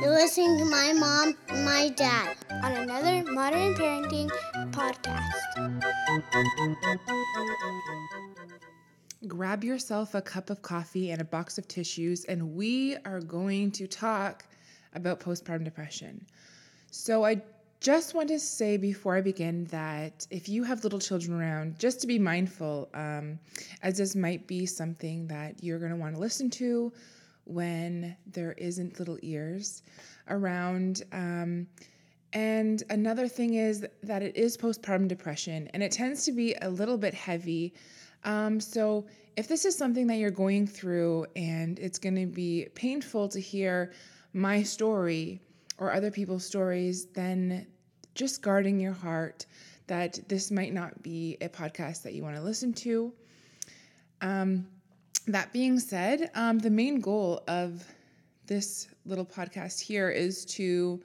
You're listening to my mom and my dad. on another Modern Parenting podcast. grab yourself a cup of coffee and a box of tissues, and we are going to talk about postpartum depression. So, I just want to say before I begin that if you have little children around, just to be mindful, um, as this might be something that you're going to want to listen to when there isn't little ears around. Um, and another thing is that it is postpartum depression and it tends to be a little bit heavy. Um, so, if this is something that you're going through and it's going to be painful to hear my story or other people's stories, then just guarding your heart that this might not be a podcast that you want to listen to. Um, that being said, um, the main goal of this little podcast here is to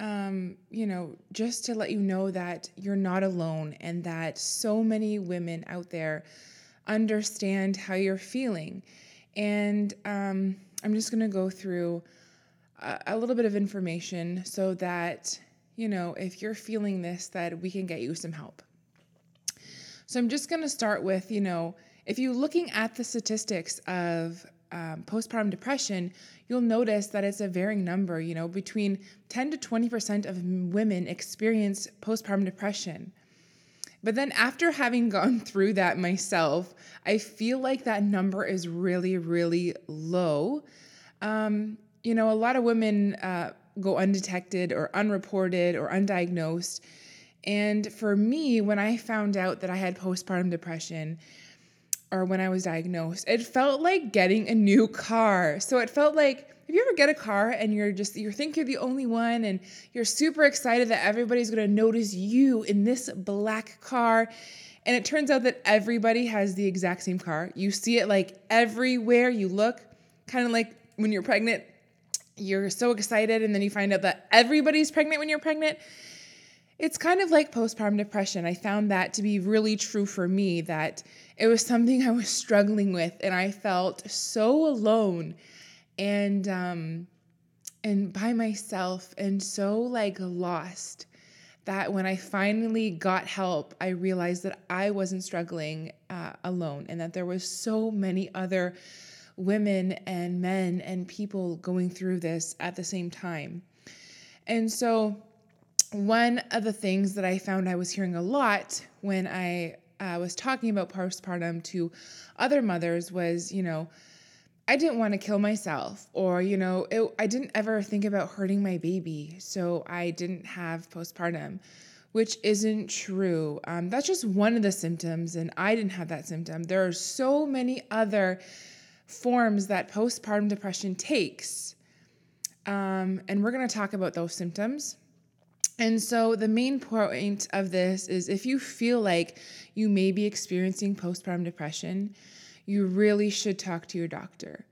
um, you know, just to let you know that you're not alone and that so many women out there understand how you're feeling. And um, I'm just going to go through a, a little bit of information so that, you know, if you're feeling this, that we can get you some help. So I'm just going to start with, you know, if you're looking at the statistics of um, postpartum depression, you'll notice that it's a varying number. You know, between 10 to 20% of women experience postpartum depression. But then after having gone through that myself, I feel like that number is really, really low. Um, you know, a lot of women uh, go undetected or unreported or undiagnosed. And for me, when I found out that I had postpartum depression, or when I was diagnosed, it felt like getting a new car. So it felt like if you ever get a car and you're just you think you're the only one and you're super excited that everybody's going to notice you in this black car and it turns out that everybody has the exact same car. You see it like everywhere you look, kind of like when you're pregnant, you're so excited and then you find out that everybody's pregnant when you're pregnant. It's kind of like postpartum depression. I found that to be really true for me that it was something I was struggling with and I felt so alone and um and by myself and so like lost that when I finally got help, I realized that I wasn't struggling uh, alone and that there was so many other women and men and people going through this at the same time. And so one of the things that I found I was hearing a lot when I uh, was talking about postpartum to other mothers was, you know, I didn't want to kill myself, or, you know, it, I didn't ever think about hurting my baby, so I didn't have postpartum, which isn't true. Um, that's just one of the symptoms, and I didn't have that symptom. There are so many other forms that postpartum depression takes, um, and we're going to talk about those symptoms. And so, the main point of this is if you feel like you may be experiencing postpartum depression, you really should talk to your doctor.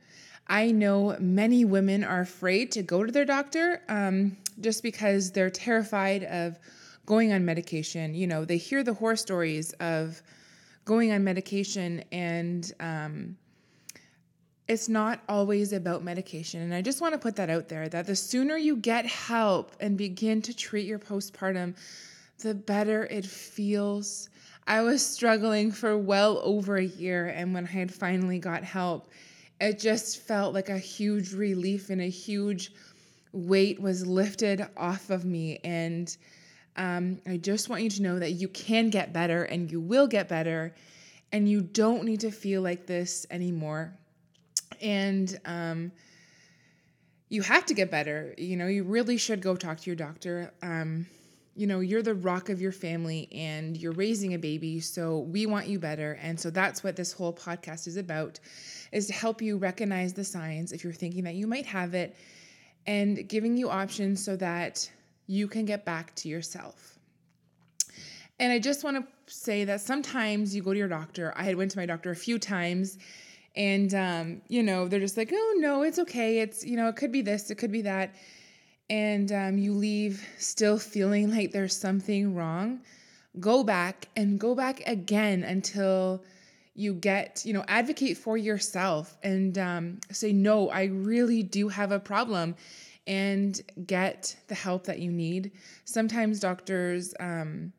I know many women are afraid to go to their doctor um, just because they're terrified of going on medication. You know, they hear the horror stories of going on medication and um, it's not always about medication. And I just want to put that out there that the sooner you get help and begin to treat your postpartum, the better it feels. I was struggling for well over a year, and when I had finally got help, it just felt like a huge relief and a huge weight was lifted off of me. And um, I just want you to know that you can get better and you will get better, and you don't need to feel like this anymore and um, you have to get better. You know, you really should go talk to your doctor. Um, you know, you're the rock of your family and you're raising a baby, so we want you better. And so that's what this whole podcast is about is to help you recognize the signs if you're thinking that you might have it and giving you options so that you can get back to yourself. And I just want to say that sometimes you go to your doctor. I had went to my doctor a few times and um, you know they're just like oh no it's okay it's you know it could be this it could be that and um, you leave still feeling like there's something wrong go back and go back again until you get, you know, advocate for yourself and um, say, no, I really do have a problem and get the help that you need. Sometimes doctors, um,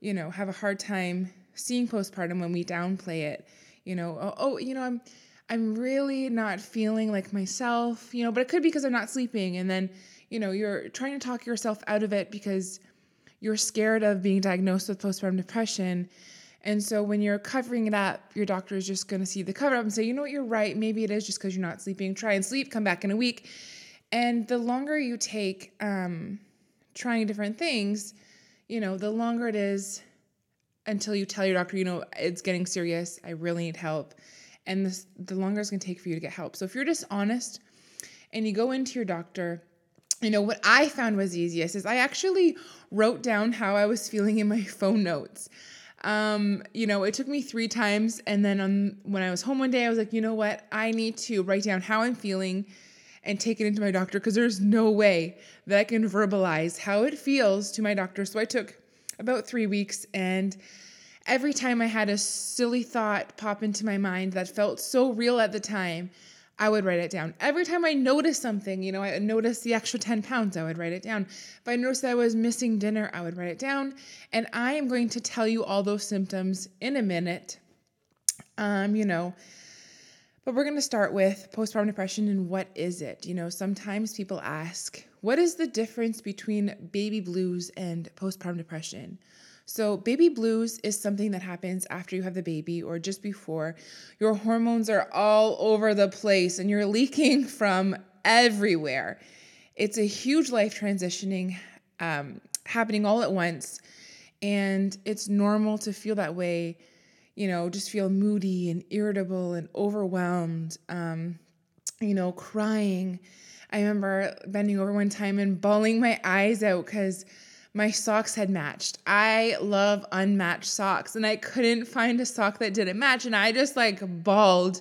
you know, have a hard time seeing postpartum when we downplay it. You know, oh, oh, you know, I'm I'm really not feeling like myself, you know, but it could be because I'm not sleeping and then, you know, you're trying to talk yourself out of it because you're scared of being diagnosed with postpartum depression. And so when you're covering it up, your doctor is just going to see the cover up and say, you know what, you're right. Maybe it is just because you're not sleeping. Try and sleep, come back in a week. And the longer you take um, trying different things, you know, the longer it is until you tell your doctor, you know, it's getting serious. I really need help. And this, the longer it's going to take for you to get help. So if you're just honest and you go into your doctor you know, what I found was easiest is I actually wrote down how I was feeling in my phone notes. Um, you know, it took me three times. And then on, when I was home one day, I was like, you know what? I need to write down how I'm feeling and take it into my doctor because there's no way that I can verbalize how it feels to my doctor. So I took about three weeks and every time I had a silly thought pop into my mind that felt so real at the time, I would write it down. Every time I noticed something, you know, I noticed the extra 10 pounds, I would write it down. If I noticed that I was missing dinner, I would write it down. And I am going to tell you all those symptoms in a minute. Um, you know, but we're going to start with postpartum depression and what is it? You know, sometimes people ask, what is the difference between baby blues and postpartum depression? So, baby blues is something that happens after you have the baby or just before. Your hormones are all over the place and you're leaking from everywhere. It's a huge life transitioning um, happening all at once. And it's normal to feel that way, you know, just feel moody and irritable and overwhelmed, um, you know, crying. I remember bending over one time and bawling my eyes out because my socks had matched. I love unmatched socks, and I couldn't find a sock that didn't match, and I just like bawled.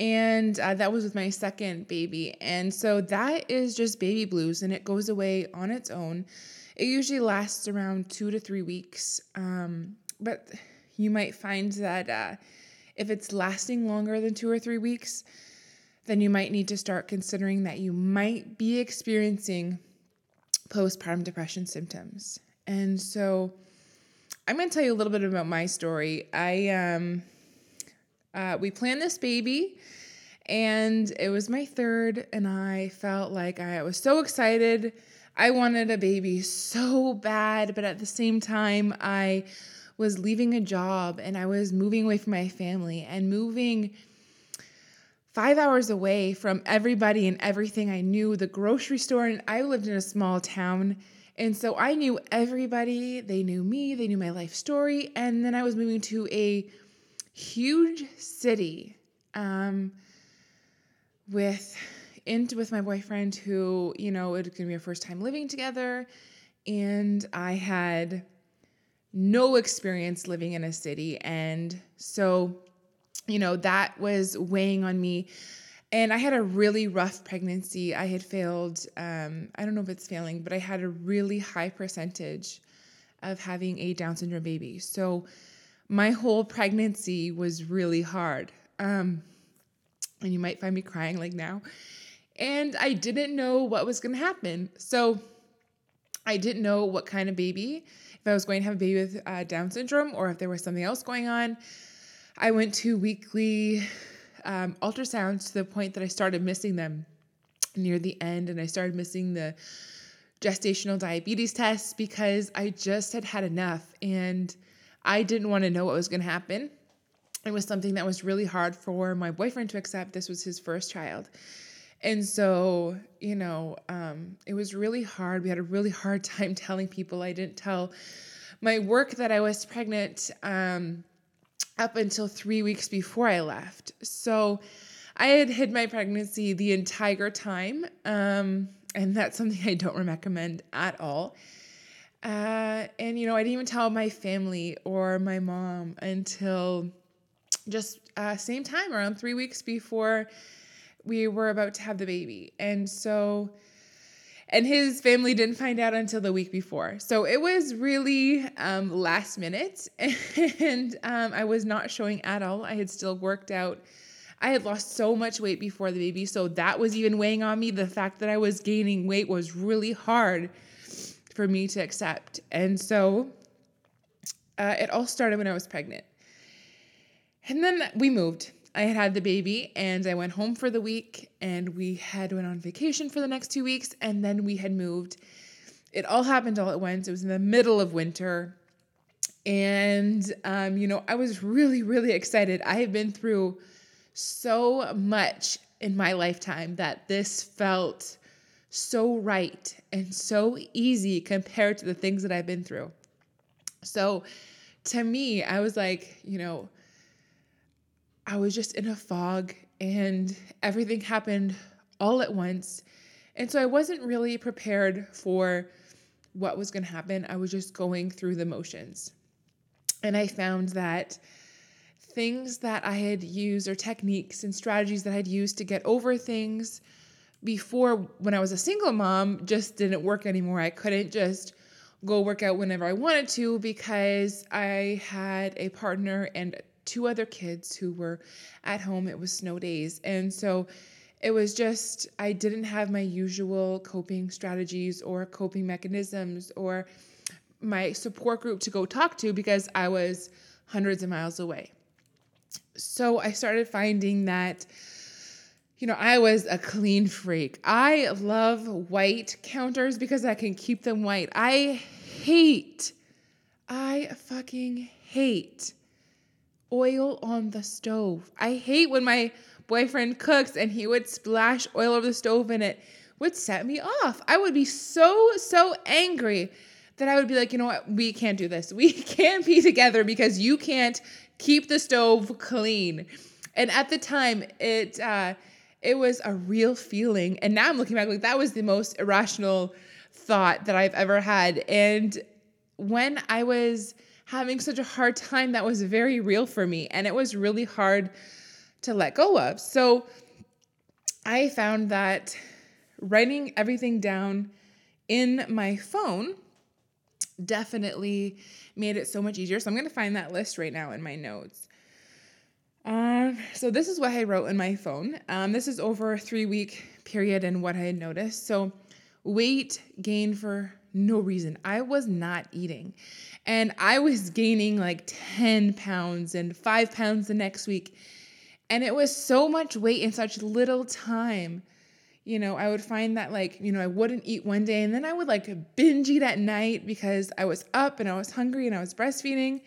And uh, that was with my second baby. And so that is just baby blues, and it goes away on its own. It usually lasts around two to three weeks. Um, but you might find that uh, if it's lasting longer than two or three weeks, then you might need to start considering that you might be experiencing postpartum depression symptoms. And so I'm going to tell you a little bit about my story. I um uh, we planned this baby and it was my third and I felt like I was so excited. I wanted a baby so bad, but at the same time I was leaving a job and I was moving away from my family and moving five hours away from everybody and everything I knew, the grocery store, and I lived in a small town. And so I knew everybody. They knew me, they knew my life story. And then I was moving to a huge city um, with into with my boyfriend who, you know, it was gonna be our first time living together. And I had no experience living in a city. And so you know, that was weighing on me. And I had a really rough pregnancy. I had failed, um, I don't know if it's failing, but I had a really high percentage of having a Down syndrome baby. So my whole pregnancy was really hard. Um, and you might find me crying like now. And I didn't know what was going to happen. So I didn't know what kind of baby, if I was going to have a baby with uh, Down syndrome or if there was something else going on. I went to weekly um, ultrasounds to the point that I started missing them near the end, and I started missing the gestational diabetes tests because I just had had enough and I didn't want to know what was going to happen. It was something that was really hard for my boyfriend to accept. This was his first child. And so, you know, um, it was really hard. We had a really hard time telling people. I didn't tell my work that I was pregnant. Um, up until three weeks before I left. So I had hid my pregnancy the entire time. Um, and that's something I don't recommend at all. Uh, and, you know, I didn't even tell my family or my mom until just uh, same time, around three weeks before we were about to have the baby. And so and his family didn't find out until the week before. So it was really um, last minute, and um, I was not showing at all. I had still worked out. I had lost so much weight before the baby, so that was even weighing on me. The fact that I was gaining weight was really hard for me to accept. And so uh, it all started when I was pregnant. And then we moved. I had had the baby and I went home for the week and we had went on vacation for the next 2 weeks and then we had moved. It all happened all at once. It was in the middle of winter. And um, you know, I was really really excited. I have been through so much in my lifetime that this felt so right and so easy compared to the things that I've been through. So to me, I was like, you know, I was just in a fog and everything happened all at once. And so I wasn't really prepared for what was going to happen. I was just going through the motions. And I found that things that I had used or techniques and strategies that I had used to get over things before when I was a single mom just didn't work anymore. I couldn't just go work out whenever I wanted to because I had a partner and two other kids who were at home. It was snow days. And so it was just, I didn't have my usual coping strategies or coping mechanisms or my support group to go talk to because I was hundreds of miles away. So I started finding that, you know, I was a clean freak. I love white counters because I can keep them white. I hate, I fucking hate oil on the stove. I hate when my boyfriend cooks and he would splash oil over the stove and it would set me off. I would be so, so angry that I would be like, you know what? We can't do this. We can't be together because you can't keep the stove clean. And at the time, it uh, it was a real feeling. And now I'm looking back like that was the most irrational thought that I've ever had. And when I was having such a hard time that was very real for me and it was really hard to let go of. So I found that writing everything down in my phone definitely made it so much easier. So I'm going to find that list right now in my notes. Um, so this is what I wrote in my phone. Um, this is over a three week period and what I had noticed. So weight gain for no reason. I was not eating. And I was gaining like 10 pounds and five pounds the next week. And it was so much weight in such little time. You know, I would find that like, you know, I wouldn't eat one day and then I would like binge eat at night because I was up and I was hungry and I was breastfeeding.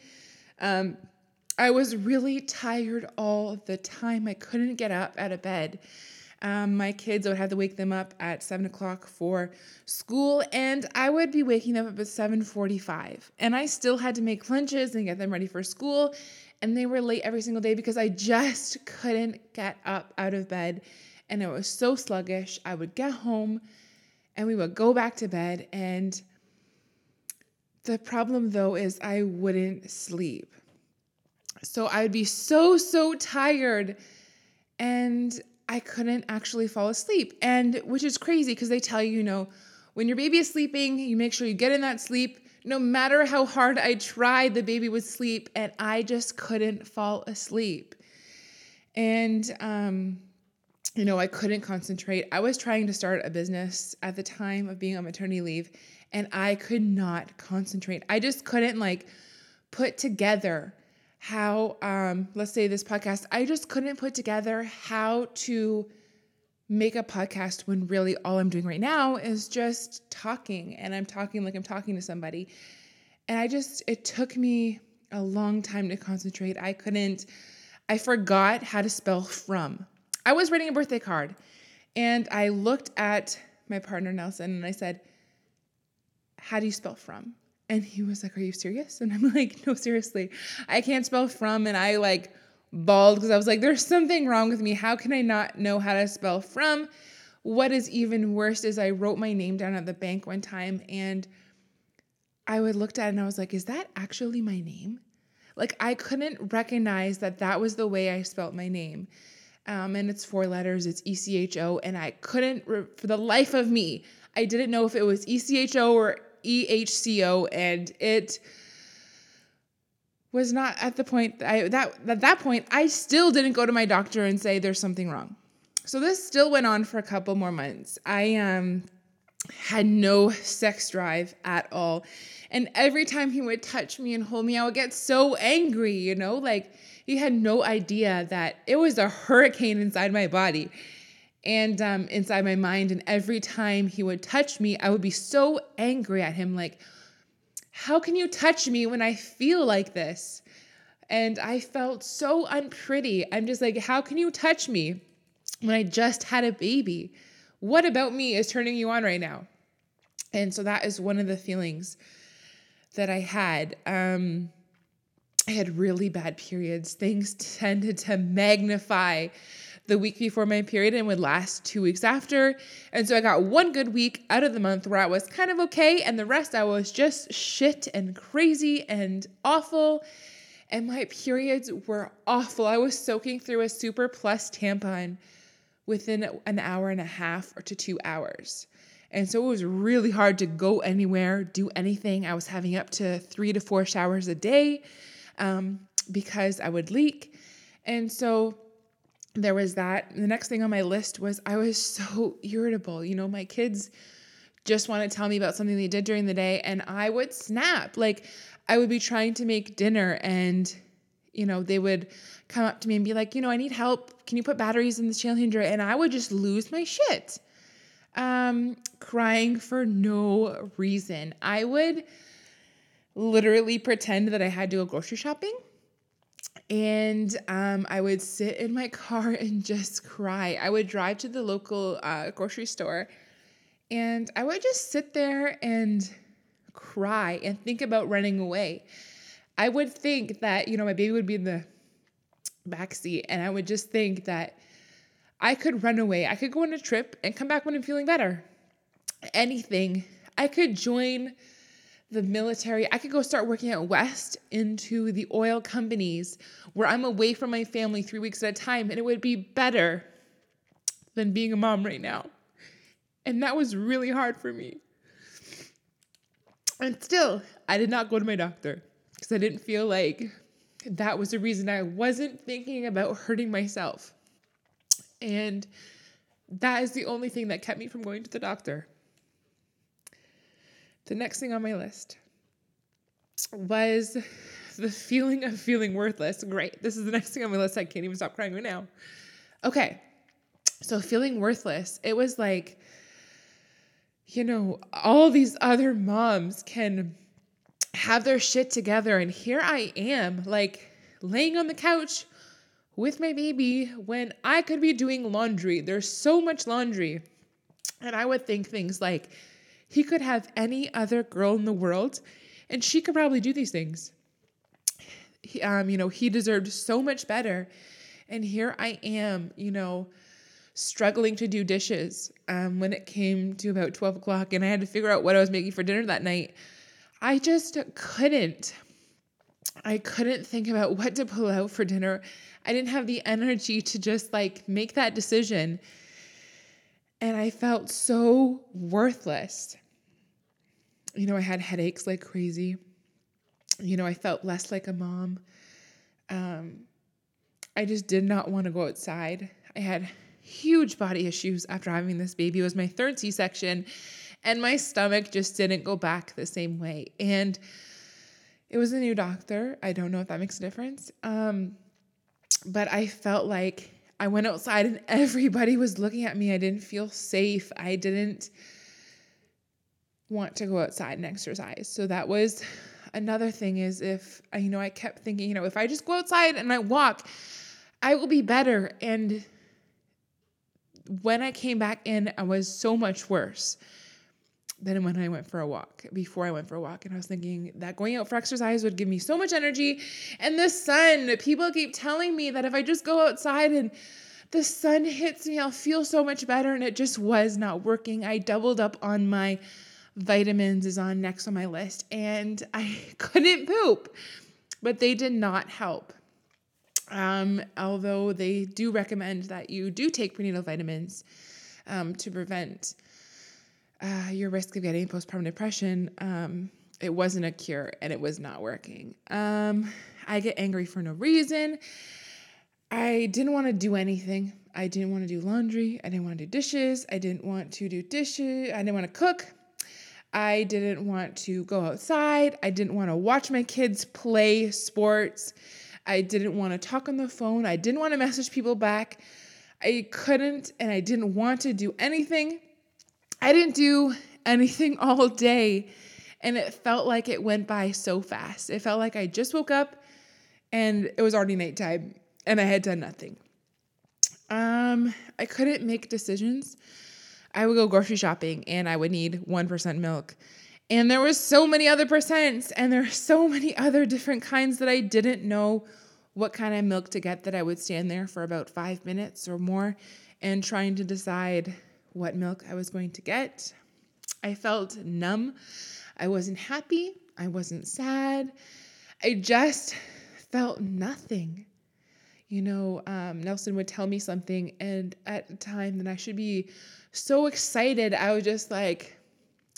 Um, I was really tired all the time. I couldn't get up out of bed. Um, my kids, I would have to wake them up at seven o'clock for school, and I would be waking them up at seven forty-five, and I still had to make lunches and get them ready for school, and they were late every single day because I just couldn't get up out of bed, and I was so sluggish. I would get home, and we would go back to bed, and the problem though is I wouldn't sleep. So I would be so, so tired. And I couldn't actually fall asleep. And which is crazy because they tell you, you know, when your baby is sleeping, you make sure you get in that sleep. No matter how hard I tried, the baby would sleep, and I just couldn't fall asleep. And, um, you know, I couldn't concentrate. I was trying to start a business at the time of being on maternity leave, and I could not concentrate. I just couldn't like put together how um let's say this podcast i just couldn't put together how to make a podcast when really all i'm doing right now is just talking and i'm talking like i'm talking to somebody. And i just it took me a long time to concentrate. I couldn't i forgot how to spell from. I was writing a birthday card and i looked at my partner nelson and i said how do you spell from and he was like, Are you serious? And I'm like, No, seriously. I can't spell from. And I like bawled because I was like, There's something wrong with me. How can I not know how to spell from? What is even worse is I wrote my name down at the bank one time and I would looked at it and I was like, Is that actually my name? Like, I couldn't recognize that that was the way I spelt my name. Um, and it's four letters, it's E C H O. And I couldn't, for the life of me, I didn't know if it was ECHO or EHCO, and it was not at the point I that at that point I still didn't go to my doctor and say there's something wrong. So this still went on for a couple more months. I um had no sex drive at all. And every time he would touch me and hold me, I would get so angry, you know? Like he had no idea that it was a hurricane inside my body and um, inside my mind. And every time he would touch me, I would be so angry at him, like, how can you touch me when I feel like this? And I felt so unpretty. I'm just like, how can you touch me when I just had a baby? What about me is turning you on right now? And so that is one of the feelings that I had. Um, I had really bad periods. Things tended to magnify the week before my period and would last two weeks after. And so I got one good week out of the month where I was kind of okay, and the rest I was just shit and crazy and awful. And my periods were awful. I was soaking through a super plus tampon within an hour and a half or to two hours. And so it was really hard to go anywhere, do anything. I was having up to three to four showers a day um, because I would leak. And so there was that. The next thing on my list was I was so irritable. You know, my kids just want to tell me about something they did during the day, and I would snap. Like, I would be trying to make dinner, and, you know, they would come up to me and be like, you know, I need help. Can you put batteries in the changer? And I would just lose my shit, um, crying for no reason. I would literally pretend that I had to go grocery shopping and um, I would sit in my car and just cry. I would drive to the local uh, grocery store and I would just sit there and cry and think about running away. I would think that, you know, my baby would be in the back seat and I would just think that I could run away. I could go on a trip and come back when I'm feeling better. Anything. I could join the military. I could go start working at West into the oil companies where I'm away from my family three weeks at a time, and it would be better than being a mom right now. And that was really hard for me. And still, I did not go to my doctor because I didn't feel like that was the reason I wasn't thinking about hurting myself. And that is the only thing that kept me from going to the doctor. The next thing on my list was the feeling of feeling worthless. Great. This is the next thing on my list. I can't even stop crying right now. Okay. So, feeling worthless, it was like, you know, all these other moms can have their shit together. And here I am, like laying on the couch with my baby when I could be doing laundry. There's so much laundry. And I would think things like, he could have any other girl in the world, and she could probably do these things. He, um, you know, he deserved so much better. And here I am, you know, struggling to do dishes um, when it came to about 12 o'clock and I had to figure out what I was making for dinner that night. I just couldn't. I couldn't think about what to pull out for dinner. I didn't have the energy to just like make that decision. And I felt so worthless. You know, I had headaches like crazy. You know, I felt less like a mom. Um, I just did not want to go outside. I had huge body issues after having this baby. It was my third C section, and my stomach just didn't go back the same way. And it was a new doctor. I don't know if that makes a difference. Um, but I felt like I went outside and everybody was looking at me. I didn't feel safe. I didn't want to go outside and exercise. So that was another thing is if you know I kept thinking, you know, if I just go outside and I walk, I will be better. And when I came back in, I was so much worse than when I went for a walk, before I went for a walk. And I was thinking that going out for exercise would give me so much energy. And the sun, people keep telling me that if I just go outside and the sun hits me, I'll feel so much better. And it just was not working. I doubled up on my vitamins, is on next on my list, and I couldn't poop, but they did not help. Um, although they do recommend that you do take prenatal vitamins um, to prevent uh, your risk of getting postpartum depression, um, it wasn't a cure and it was not working. Um, I get angry for no reason. I didn't want to do anything. I didn't want to do laundry. I didn't want to do dishes. I didn't want to do dishes. I didn't want to cook. I didn't want to go outside. I didn't want to watch my kids play sports. I didn't want to talk on the phone. I didn't want to message people back. I couldn't and I didn't want to do anything. I didn't do anything all day. And it felt like it went by so fast. It felt like I just woke up and it was already nighttime and I had done nothing. Um, I couldn't make decisions. I would go grocery shopping and I would need 1% milk. And there was so many other percents and there are so many other different kinds that I didn't know what kind of milk to get that I would stand there for about 5 minutes or more and trying to decide what milk I was going to get. I felt numb. I wasn't happy. I wasn't sad. I just felt nothing. You know, um, Nelson would tell me something, and at the time that I should be so excited, I was just like,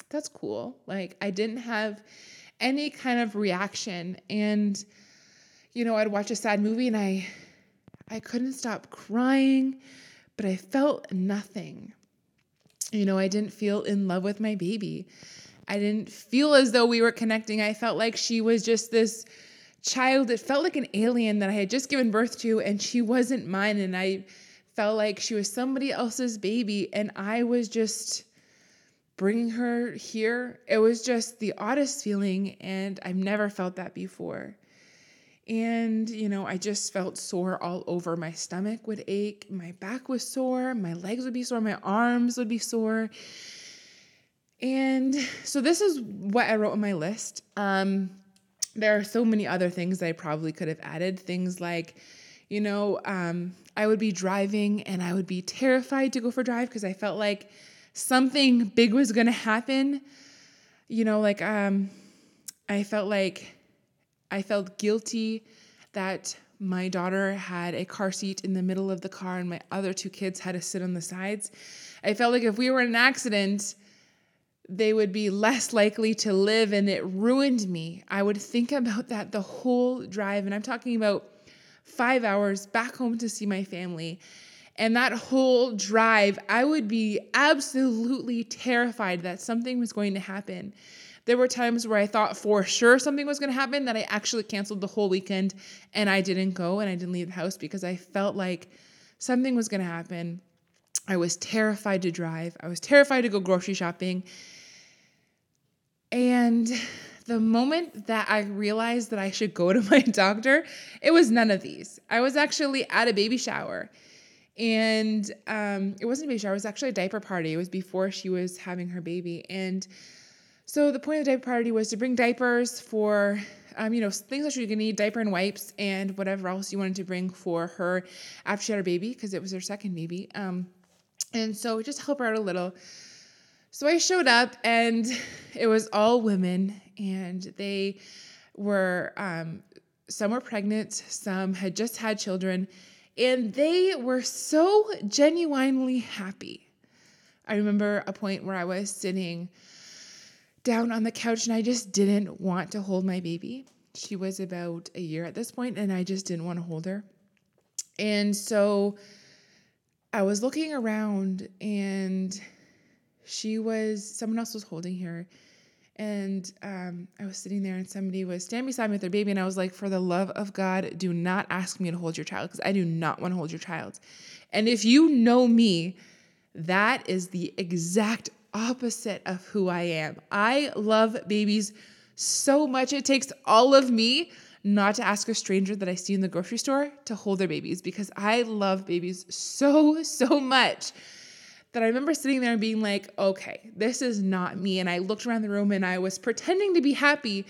that's cool. Like, I didn't have any kind of reaction. And, you know, I'd watch a sad movie and I I couldn't stop crying, but I felt nothing. You know, I didn't feel in love with my baby. I didn't feel as though we were connecting. I felt like she was just this child. It felt like an alien that I had just given birth to, and she wasn't mine. And I felt like she was somebody else's baby, and I was just bringing her here. It was just the oddest feeling, and I've never felt that before. And, you know, I just felt sore all over. My stomach would ache, my back was sore, my legs would be sore, my arms would be sore. And so this is what I wrote on my list. Um, there are so many other things that I probably could have added. Things like, you know, um, I would be driving and I would be terrified to go for a drive because I felt like something big was going to happen. You know, like um, I felt like I felt guilty that my daughter had a car seat in the middle of the car and my other two kids had to sit on the sides. I felt like if we were in an accident, they would be less likely to live and it ruined me. I would think about that the whole drive and I'm talking about 5 hours back home to see my family. And that whole drive, I would be absolutely terrified that something was going to happen. There were times where I thought for sure something was going to happen that I actually canceled the whole weekend and I didn't go and I didn't leave the house because I felt like something was going to happen. I was terrified to drive. I was terrified to go grocery shopping. And the moment that I realized that I should go to my doctor, it was none of these. I was actually at a baby shower. And um, it wasn't a baby shower, it was actually a diaper party. It was before she was having her baby. And so the point of the diaper party was to bring diapers for, um, you know, things that she could need, diaper and wipes, and whatever else you wanted to bring for her after she had her baby, because it was her second baby. Um, and so just help her out a little. So I showed up, and it was all women, and they were, um, some were pregnant, some had just had children, and they were so genuinely happy. I remember a point where I was sitting down on the couch and I just didn't want to hold my baby. She was about a year at this point and I just didn't want to hold her. And so I was looking around and she was, someone else was holding her. And um, I was sitting there and somebody was standing beside me with their baby. And I was like, for the love of God, do not ask me to hold your child because I do not want to hold your child. And if you know me, that is the exact opposite of who I am. I love babies so much. It takes all of me not to ask a stranger that I see in the grocery store to hold their babies because I love babies so, so much that I remember sitting there and being like, okay, this is not me. And I looked around the room and I was pretending to be happy.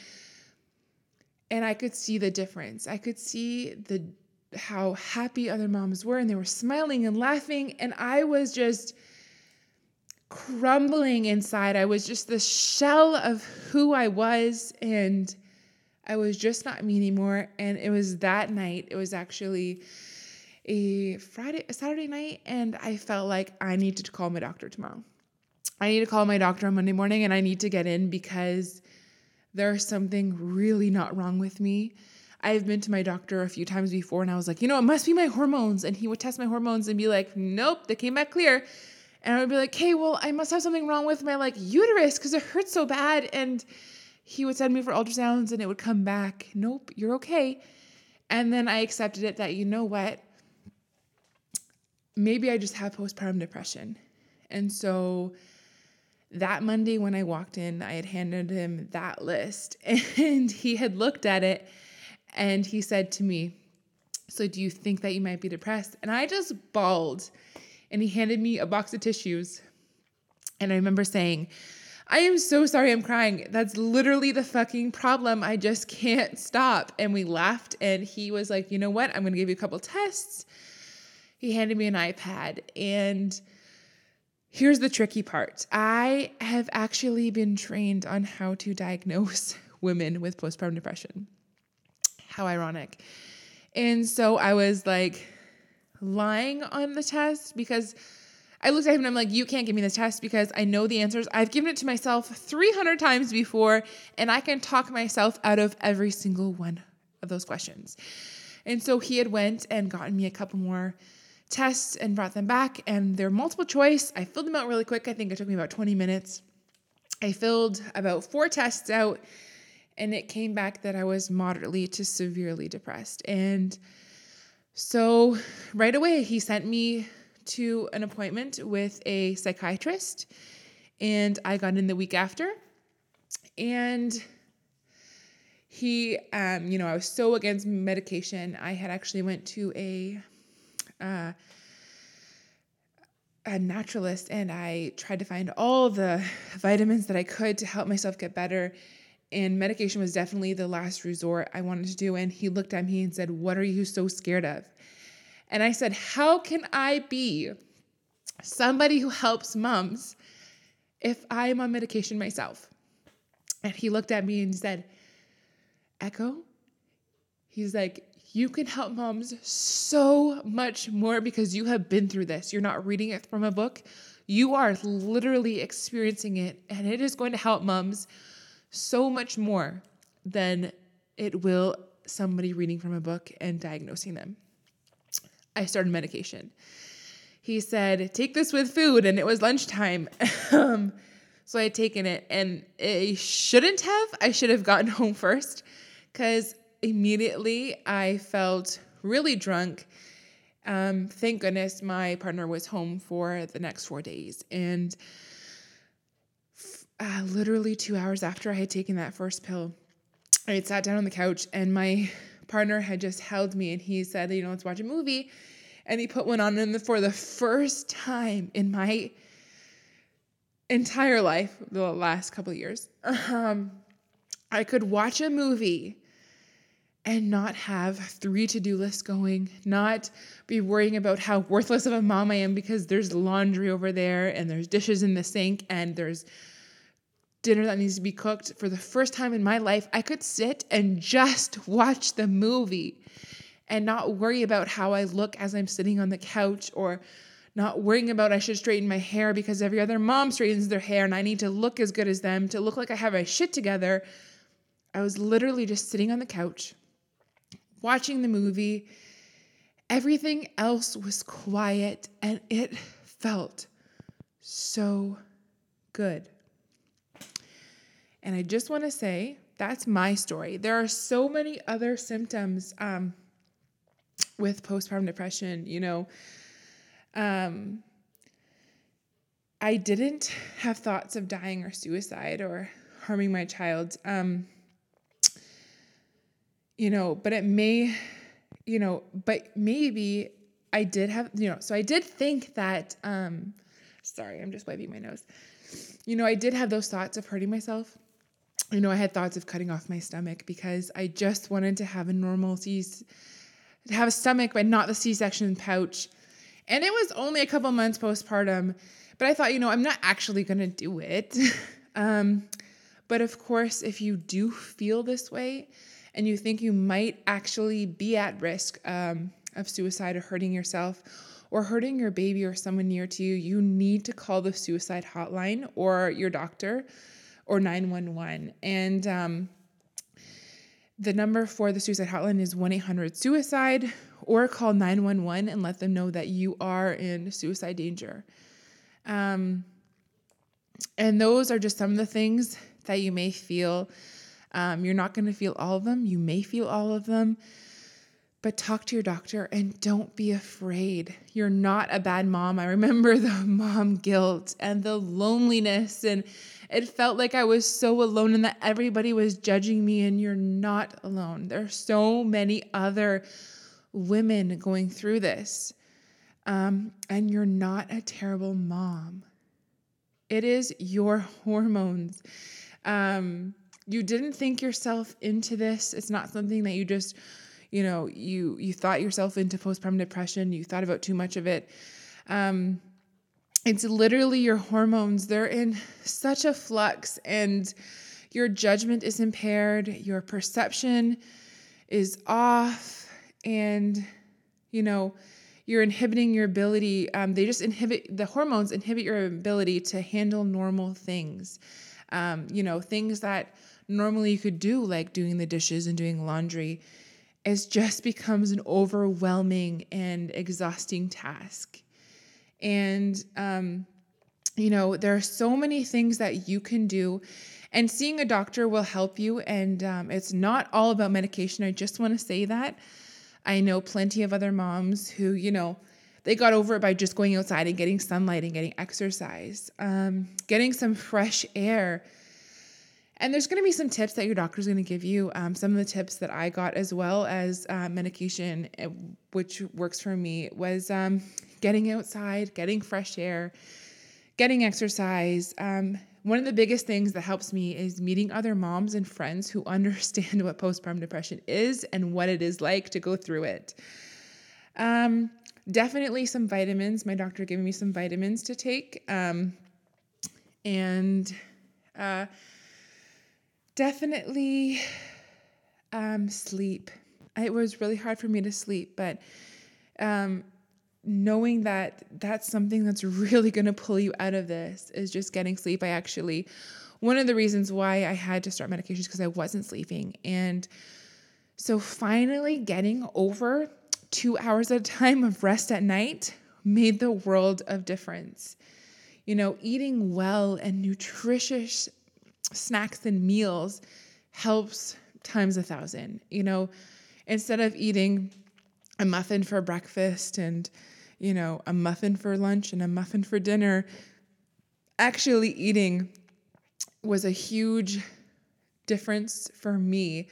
And I could see the difference. I could see the how happy other moms were and they were smiling and laughing. And I was just crumbling inside. I was just the shell of who I was, and I was just not me anymore. And it was that night, it was actually a Friday, a Saturday night, and I felt like I needed to call my doctor tomorrow. I need to call my doctor on Monday morning and I need to get in because there's something really not wrong with me. I've been to my doctor a few times before and I was like, you know, it must be my hormones. And he would test my hormones and be like, nope, they came back clear. And I would be like, hey, well, I must have something wrong with my like uterus because it hurts so bad. And he would send me for ultrasounds and it would come back, nope, you're okay. And then I accepted it that, you know what? Maybe I just have postpartum depression. And so that Monday when I walked in, I had handed him that list and he had looked at it and he said to me, So do you think that you might be depressed? And I just bawled and he handed me a box of tissues. And I remember saying, I am so sorry I'm crying. That's literally the fucking problem. I just can't stop. And we laughed and he was like, You know what? I'm going to give you a couple tests. He handed me an iPad and Here's the tricky part I have actually been trained on how to diagnose women with postpartum depression. How ironic. And so I was like lying on the test because I looked at him and I'm like, you can't give me this test because I know the answers. I've given it to myself 300 times before and I can talk myself out of every single one of those questions. And so he had went and gotten me a couple more tests and brought them back, and they're multiple choice. I filled them out really quick. I think it took me about 20 minutes. I filled about four tests out, and it came back that I was moderately to severely depressed. And so right away, he sent me to an appointment with a psychiatrist, and I got in the week after. And he, um, you know, I was so against medication. I had actually went to a uh, a naturalist and I tried to find all the vitamins that I could to help myself get better. And medication was definitely the last resort I wanted to do. And he looked at me and said, What are you so scared of? And I said, How can I be somebody who helps moms if I'm on medication myself? And he looked at me and said, Echo? He's like, you can help moms so much more because you have been through this. You're not reading it from a book, you are literally experiencing it, and it is going to help moms so much more than it will somebody reading from a book and diagnosing them. I started medication. He said, Take this with food, and it was lunchtime. um, so I had taken it, and I shouldn't have. I should have gotten home first because immediately I felt really drunk. Um, thank goodness my partner was home for the next four days. And uh, literally two hours after I had taken that first pill, I had sat down on the couch and my partner had just held me and he said, you know, let's watch a movie. And he put one on and for the first time in my entire life, the last couple of years, um, I could watch a movie and not have three to-do lists going, not be worrying about how worthless of a mom I am because there's laundry over there and there's dishes in the sink and there's dinner that needs to be cooked. For the first time in my life, I could sit and just watch the movie and not worry about how I look as I'm sitting on the couch or not worrying about I should straighten my hair because every other mom straightens their hair and I need to look as good as them to look like I have my shit together. I was literally just sitting on the couch watching the movie. Everything else was quiet and it felt so good. And I just want to say that's my story. There are so many other symptoms um, with postpartum depression. You know, um, I didn't have thoughts of dying or suicide or harming my child. Um, you know, but it may, you know, but maybe I did have, you know, so I did think that, um, sorry, I'm just wiping my nose. You know, I did have those thoughts of hurting myself. You know, I had thoughts of cutting off my stomach because I just wanted to have a normal C, to have a stomach, but not the C-section pouch. And it was only a couple months postpartum, but I thought, you know, I'm not actually going to do it. um, but of course, if you do feel this way, and you think you might actually be at risk um, of suicide or hurting yourself, or hurting your baby or someone near to you, you need to call the suicide hotline or your doctor or 911. And um, the number for the suicide hotline is 1 800 suicide, or call 911 and let them know that you are in suicide danger. Um, and those are just some of the things that you may feel. Um, you're not going to feel all of them, you may feel all of them. But talk to your doctor and don't be afraid. You're not a bad mom. I remember the mom guilt and the loneliness, and it felt like I was so alone and that everybody was judging me, and you're not alone. There are so many other women going through this, um, and you're not a terrible mom. It is your hormones. Um, you didn't think yourself into this. It's not something that you just you know you you thought yourself into postpartum depression you thought about too much of it um, it's literally your hormones they're in such a flux and your judgment is impaired your perception is off and you know you're inhibiting your ability um, they just inhibit the hormones inhibit your ability to handle normal things um, you know things that normally you could do like doing the dishes and doing laundry it just becomes an overwhelming and exhausting task. And, um, you know, there are so many things that you can do, and seeing a doctor will help you. And um, it's not all about medication. I just want to say that. I know plenty of other moms who, you know, they got over it by just going outside and getting sunlight and getting exercise, um, getting some fresh air and there's going to be some tips that your doctor's going to give you. Um, some of the tips that I got, as well as uh, medication, eh, which works for me, was um, getting outside, getting fresh air, getting exercise. Um, one of the biggest things that helps me is meeting other moms and friends who understand what postpartum depression is and what it is like to go through it. Um, definitely some vitamins. My doctor gave me some vitamins to take. Um, and uh, definitely um, sleep. It was really hard for me to sleep, but um, knowing that that's something that's really going to pull you out of this is just getting sleep. I actually, one of the reasons why I had to start medications because I wasn't sleeping. And so finally getting over two hours at a time of rest at night made the world of difference. You know, eating well and nutritious snacks and meals helps times a thousand. You know, instead of eating a muffin for breakfast and, you know, a muffin for lunch and a muffin for dinner, actually eating was a huge difference for me.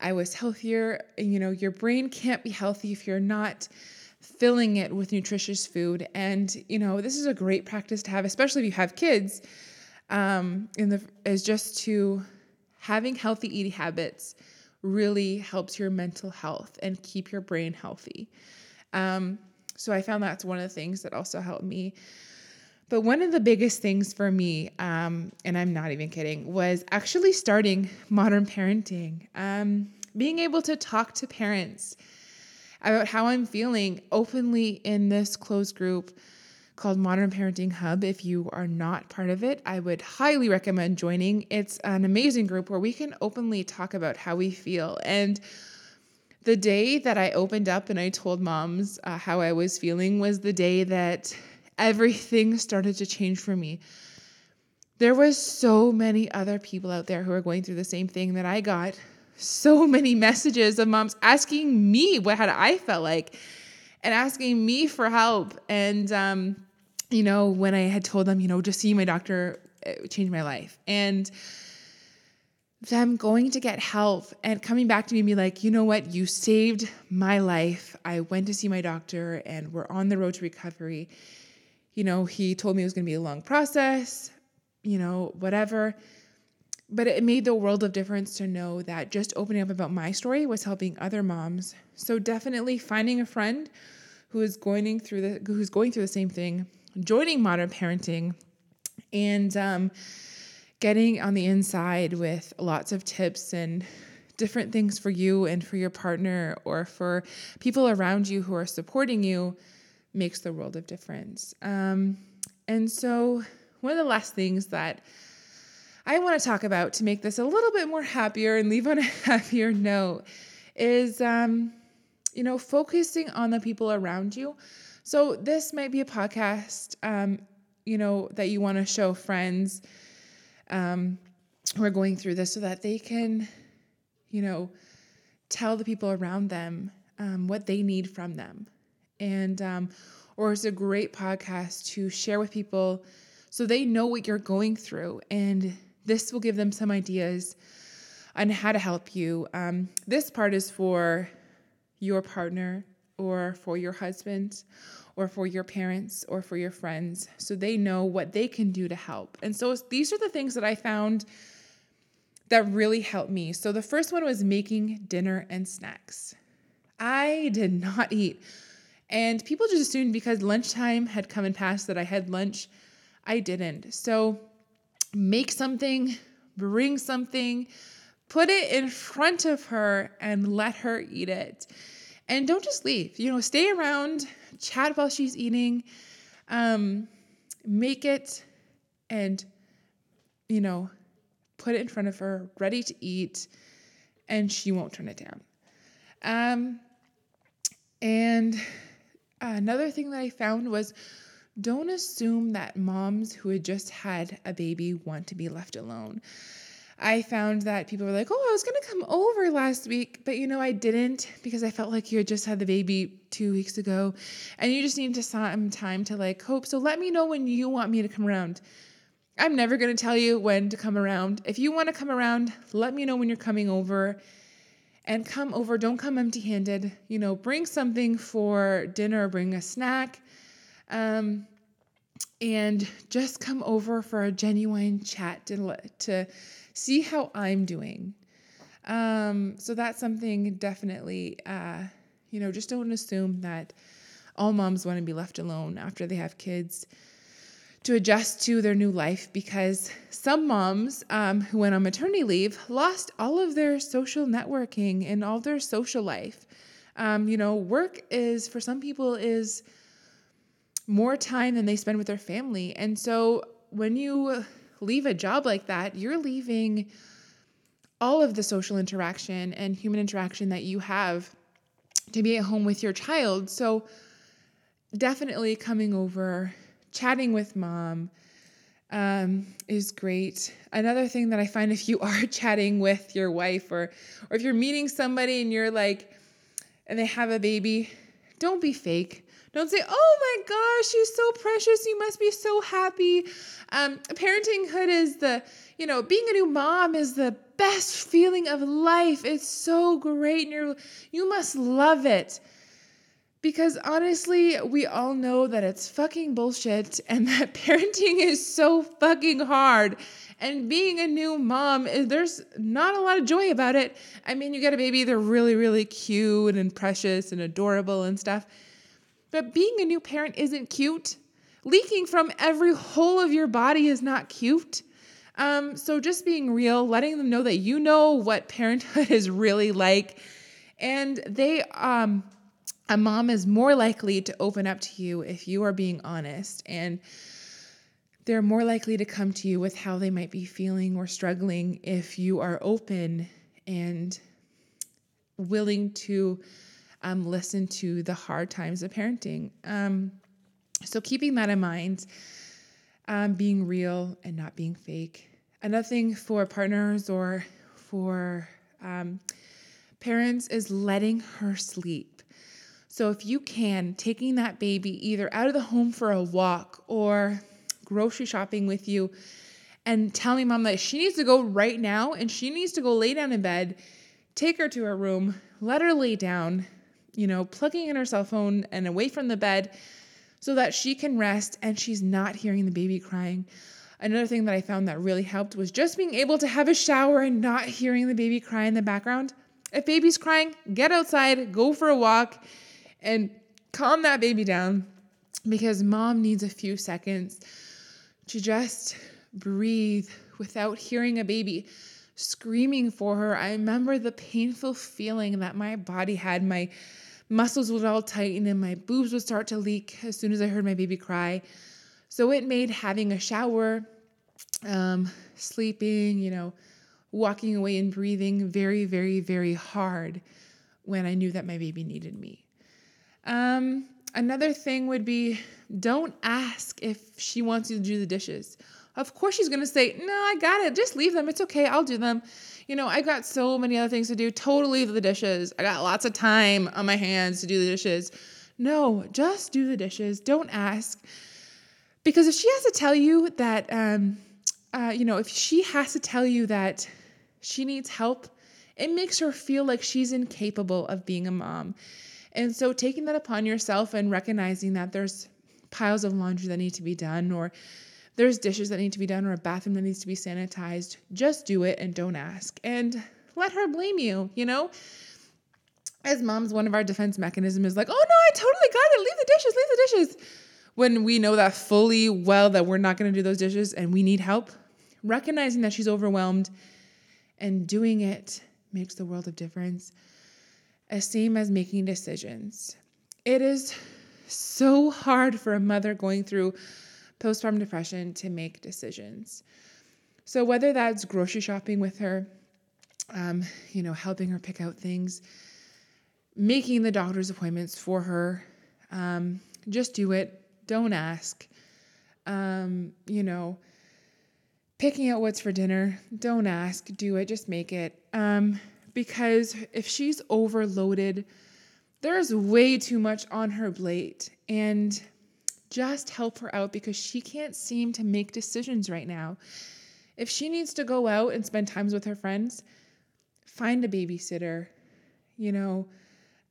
I was healthier. You know, your brain can't be healthy if you're not filling it with nutritious food. And, you know, this is a great practice to have, especially if you have kids um, in the is just to having healthy eating habits really helps your mental health and keep your brain healthy. Um, so I found that's one of the things that also helped me. But one of the biggest things for me, um, and I'm not even kidding, was actually starting modern parenting. Um, being able to talk to parents about how I'm feeling openly in this closed group called Modern Parenting Hub. If you are not part of it, I would highly recommend joining. It's an amazing group where we can openly talk about how we feel. And the day that I opened up and I told moms uh, how I was feeling was the day that everything started to change for me. There was so many other people out there who are going through the same thing that I got. So many messages of moms asking me what had I felt like and asking me for help. And um, you know, when I had told them, you know, just seeing my doctor changed my life. And them going to get help and coming back to me and be like, you know what, you saved my life. I went to see my doctor and we're on the road to recovery. You know, he told me it was going to be a long process, you know, whatever. But it made the world of difference to know that just opening up about my story was helping other moms. So definitely finding a friend who is going through the who's going through the same thing joining modern parenting and um, getting on the inside with lots of tips and different things for you and for your partner or for people around you who are supporting you makes the world of difference. Um, and so, one of the last things that I want to talk about to make this a little bit more happier and leave on a happier note is, um, you know, focusing on the people around you. So, this might be a podcast, um, you know, that you want to show friends um, who are going through this so that they can, you know, tell the people around them um, what they need from them. And, um, or it's a great podcast to share with people so they know what you're going through. And this will give them some ideas on how to help you. Um, this part is for your partner or for your husband or for your parents or for your friends so they know what they can do to help. And so these are the things that I found that really helped me. So the first one was making dinner and snacks. I did not eat. And people just assumed because lunchtime had come and passed that I had lunch. I didn't. So make something, bring something, put it in front of her and let her eat it. And don't just leave. You know, stay around, chat while she's eating, um, make it, and, you know, put it in front of her, ready to eat, and she won't turn it down. Um, and another thing that I found was don't assume that moms who had just had a baby want to be left alone. I found that people were like, oh, I was going to come over last week, but you know, I didn't because I felt like you had just had the baby two weeks ago and you just need to some time to like cope. So let me know when you want me to come around. I'm never going to tell you when to come around. If you want to come around, let me know when you're coming over and come over. Don't come empty handed. You know, bring something for dinner, bring a snack. Um, and just come over for a genuine chat to, to see how I'm doing. Um, so that's something definitely, uh, you know, just don't assume that all moms want to be left alone after they have kids to adjust to their new life because some moms um, who went on maternity leave lost all of their social networking and all their social life. Um, you know, work is for some people is more time than they spend with their family. And so when you leave a job like that, you're leaving all of the social interaction and human interaction that you have to be at home with your child. So definitely coming over, chatting with mom um, is great. Another thing that I find if you are chatting with your wife or or if you're meeting somebody and you're like and they have a baby, don't be fake. Don't say, oh my gosh, she's so precious. You must be so happy. Um, parentinghood is the, you know, being a new mom is the best feeling of life. It's so great. And you you must love it. Because honestly, we all know that it's fucking bullshit and that parenting is so fucking hard. And being a new mom, eh, there's not a lot of joy about it. I mean, you get a baby, they're really, really cute and precious and adorable and stuff. But being a new parent isn't cute. Leaking from every hole of your body is not cute. Um, so just being real, letting them know that you know what parenthood is really like, and they um, a mom is more likely to open up to you if you are being honest and they're more likely to come to you with how they might be feeling or struggling if you are open and willing to um, listen to the hard times of parenting. Um, so, keeping that in mind, um, being real and not being fake. Another thing for partners or for um, parents is letting her sleep. So, if you can, taking that baby either out of the home for a walk or grocery shopping with you and telling mom that she needs to go right now and she needs to go lay down in bed, take her to her room, let her lay down, you know, plugging in her cell phone and away from the bed so that she can rest and she's not hearing the baby crying. Another thing that I found that really helped was just being able to have a shower and not hearing the baby cry in the background. If baby's crying, get outside, go for a walk, and calm that baby down because mom needs a few seconds to just breathe without hearing a baby screaming for her. I remember the painful feeling that my body had. My muscles would all tighten and my boobs would start to leak as soon as I heard my baby cry. So it made having a shower, um, sleeping, you know, walking away and breathing very, very, very hard when I knew that my baby needed me. Um, another thing would be don't ask if she wants you to do the dishes. Of course, she's gonna say, No, I got it. Just leave them. It's okay. I'll do them. You know, I got so many other things to do. Totally the dishes. I got lots of time on my hands to do the dishes. No, just do the dishes. Don't ask. Because if she has to tell you that, um, uh, you know, if she has to tell you that she needs help, it makes her feel like she's incapable of being a mom. And so taking that upon yourself and recognizing that there's piles of laundry that need to be done or there's dishes that need to be done or a bathroom that needs to be sanitized, just do it and don't ask. And let her blame you, you know? As moms, one of our defense mechanisms is like, oh no, I totally got it. Leave the dishes, leave the dishes. When we know that fully well that we're not to do those dishes and we need help, recognizing that she's overwhelmed and doing it makes the world of difference. As same as making decisions. It is so hard for a mother going through postpartum depression to make decisions. So whether that's grocery shopping with her, um, you know, helping her pick out things, making the doctor's appointments for her, um, just do it. Don't ask. Um, you know, picking out what's for dinner, don't ask. Do it. Just make it. Um, because if she's overloaded, there's way too much on her plate, and just help her out because she can't seem to make decisions right now. If she needs to go out and spend times with her friends, find a babysitter, you know,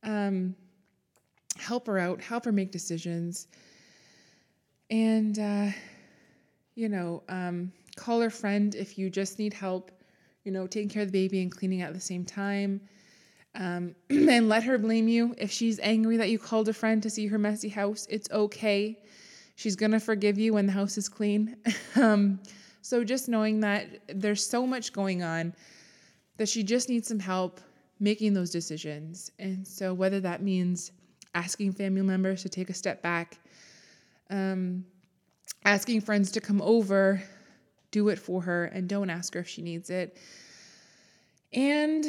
um, help her out, help her make decisions. And, uh, you know, um, call her friend if you just need help, you know, taking care of the baby and cleaning at the same time. Um, and let her blame you. If she's angry that you called a friend to see her messy house, it's okay. She's going to forgive you when the house is clean. um, so just knowing that there's so much going on that she just needs some help making those decisions. And so whether that means asking family members to take a step back, um, asking friends to come over, do it for her, and don't ask her if she needs it. And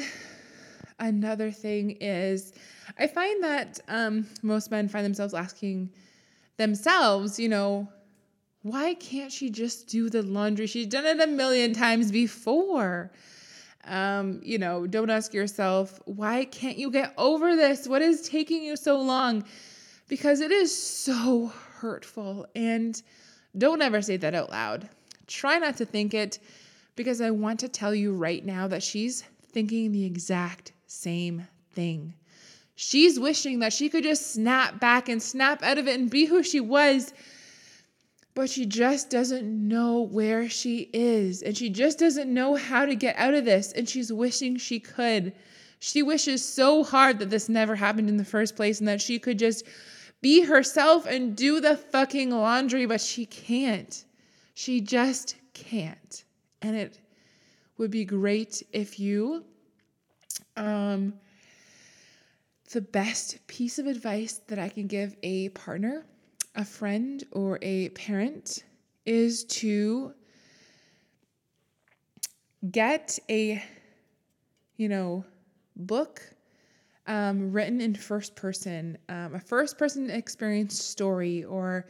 another thing is, I find that um, most men find themselves asking themselves, you know, why can't she just do the laundry? She's done it a million times before. Um, you know, don't ask yourself, why can't you get over this? What is taking you so long? Because it is so hurtful. And don't ever say that out loud. Try not to think it because I want to tell you right now that she's thinking the exact same thing. She's wishing that she could just snap back and snap out of it and be who she was. But she just doesn't know where she is. And she just doesn't know how to get out of this. And she's wishing she could. She wishes so hard that this never happened in the first place and that she could just be herself and do the fucking laundry, but she can't. She just can't. And it would be great if you um the best piece of advice that I can give a partner, a friend, or a parent is to get a, you know, book um, written in first person, um, a first person experience story, or,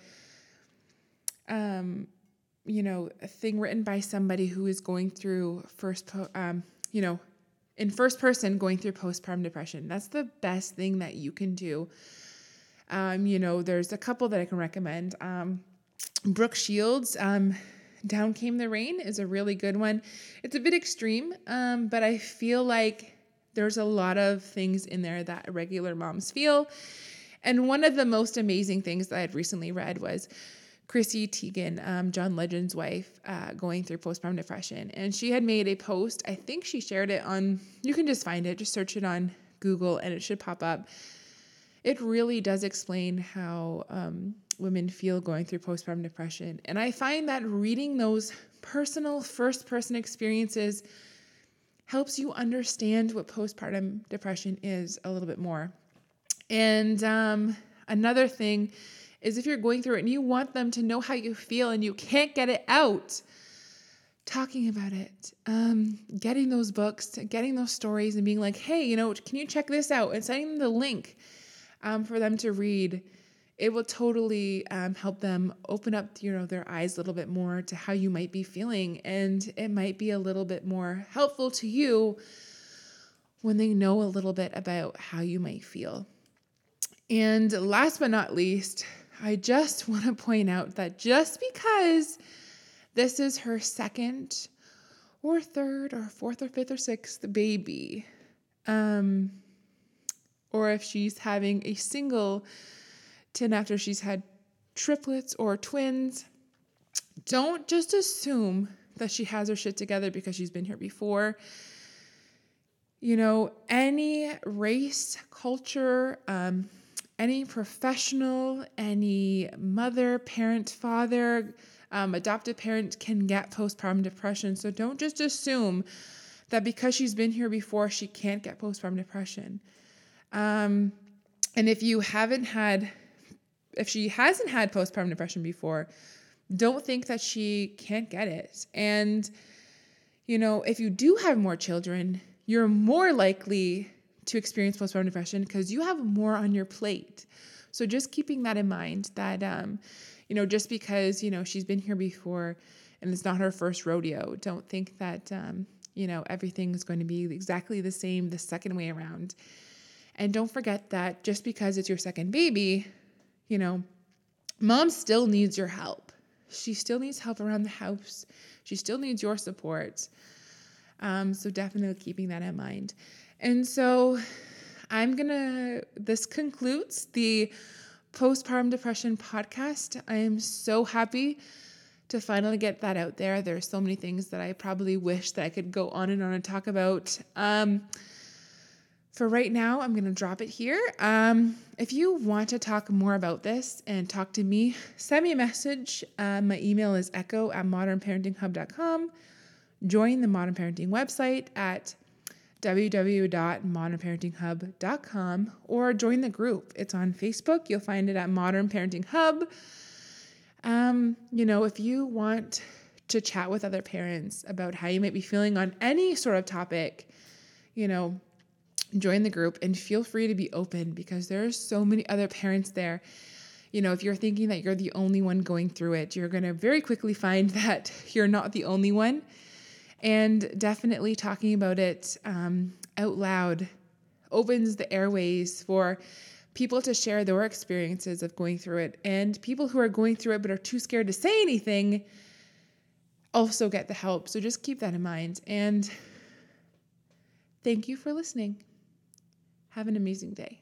um, you know, a thing written by somebody who is going through first, po- um, you know, in first person going through postpartum depression. That's the best thing that you can do. Um, you know, there's a couple that I can recommend. Um, Brooke Shields, um, Down Came the Rain is a really good one. It's a bit extreme, um, but I feel like there's a lot of things in there that regular moms feel. And one of the most amazing things that I'd recently read was Chrissy Teigen, um, John Legend's wife, uh, going through postpartum depression. And she had made a post. I think she shared it on, you can just find it, just search it on Google and it should pop up. It really does explain how um, women feel going through postpartum depression. And I find that reading those personal first person experiences helps you understand what postpartum depression is a little bit more. And um, another thing is if you're going through it and you want them to know how you feel and you can't get it out, talking about it, um, getting those books, getting those stories, and being like, hey, you know, can you check this out? And sending them the link um, for them to read. It will totally um, help them open up, you know, their eyes a little bit more to how you might be feeling, and it might be a little bit more helpful to you when they know a little bit about how you might feel. And last but not least, I just want to point out that just because this is her second or third or fourth or fifth or sixth baby, um, or if she's having a single tin after she's had triplets or twins, don't just assume that she has her shit together because she's been here before. You know, any race, culture, um, any professional, any mother, parent, father, um, adoptive parent can get postpartum depression. So don't just assume that because she's been here before, she can't get postpartum depression. Um, and if you haven't had, if she hasn't had postpartum depression before, don't think that she can't get it. And, you know, if you do have more children, you're more likely to experience postpartum depression because you have more on your plate. So just keeping that in mind that um, you know, just because, you know, she's been here before and it's not her first rodeo, don't think that um, you know, everything is going to be exactly the same the second way around. And don't forget that just because it's your second baby, you know, mom still needs your help. She still needs help around the house. She still needs your support. Um, so definitely keeping that in mind. And so I'm going to, this concludes the postpartum depression podcast. I am so happy to finally get that out there. There are so many things that I probably wish that I could go on and on and talk about. Um, for right now, I'm going to drop it here. Um, if you want to talk more about this and talk to me, send me a message. Uh, my email is echo at modernparentinghub.com. Join the Modern Parenting website at www.modernparentinghub.com or join the group. It's on Facebook. You'll find it at Modern Parenting Hub. Um, you know, if you want to chat with other parents about how you might be feeling on any sort of topic, you know, join the group and feel free to be open because there are so many other parents there. You know, if you're thinking that you're the only one going through it, you're going to very quickly find that you're not the only one and definitely talking about it um, out loud opens the airways for people to share their experiences of going through it. And people who are going through it but are too scared to say anything also get the help. So just keep that in mind. And thank you for listening. Have an amazing day.